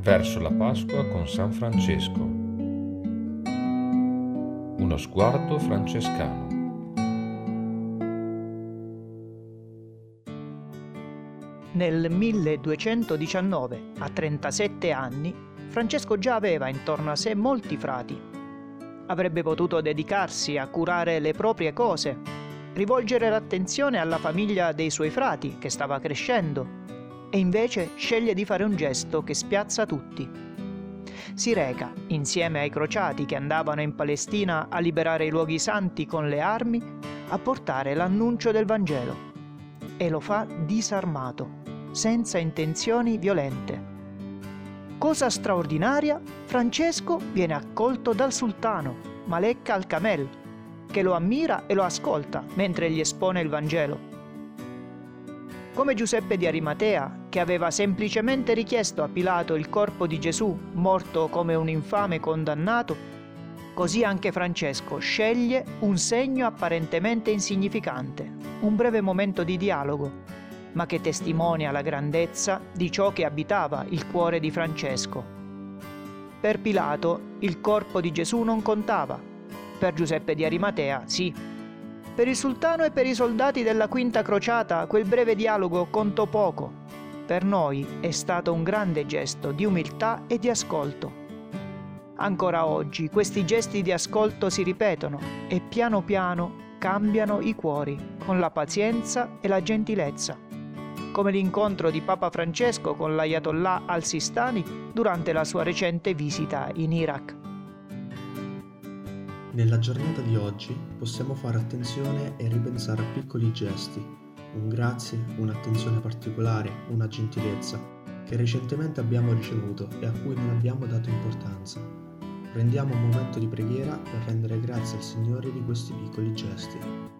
Verso la Pasqua con San Francesco. Uno sguardo francescano. Nel 1219, a 37 anni, Francesco già aveva intorno a sé molti frati. Avrebbe potuto dedicarsi a curare le proprie cose, rivolgere l'attenzione alla famiglia dei suoi frati che stava crescendo e invece sceglie di fare un gesto che spiazza tutti. Si reca, insieme ai crociati che andavano in Palestina a liberare i luoghi santi con le armi, a portare l'annuncio del Vangelo. E lo fa disarmato, senza intenzioni violente. Cosa straordinaria, Francesco viene accolto dal sultano, Malek al-Kamel, che lo ammira e lo ascolta mentre gli espone il Vangelo come Giuseppe di Arimatea, che aveva semplicemente richiesto a Pilato il corpo di Gesù, morto come un infame condannato, così anche Francesco sceglie un segno apparentemente insignificante, un breve momento di dialogo, ma che testimonia la grandezza di ciò che abitava il cuore di Francesco. Per Pilato il corpo di Gesù non contava, per Giuseppe di Arimatea sì. Per il sultano e per i soldati della quinta crociata quel breve dialogo contò poco. Per noi è stato un grande gesto di umiltà e di ascolto. Ancora oggi questi gesti di ascolto si ripetono e piano piano cambiano i cuori con la pazienza e la gentilezza, come l'incontro di Papa Francesco con l'Ayatollah al-Sistani durante la sua recente visita in Iraq. Nella giornata di oggi possiamo fare attenzione e ripensare a piccoli gesti, un grazie, un'attenzione particolare, una gentilezza, che recentemente abbiamo ricevuto e a cui non abbiamo dato importanza. Prendiamo un momento di preghiera per rendere grazie al Signore di questi piccoli gesti.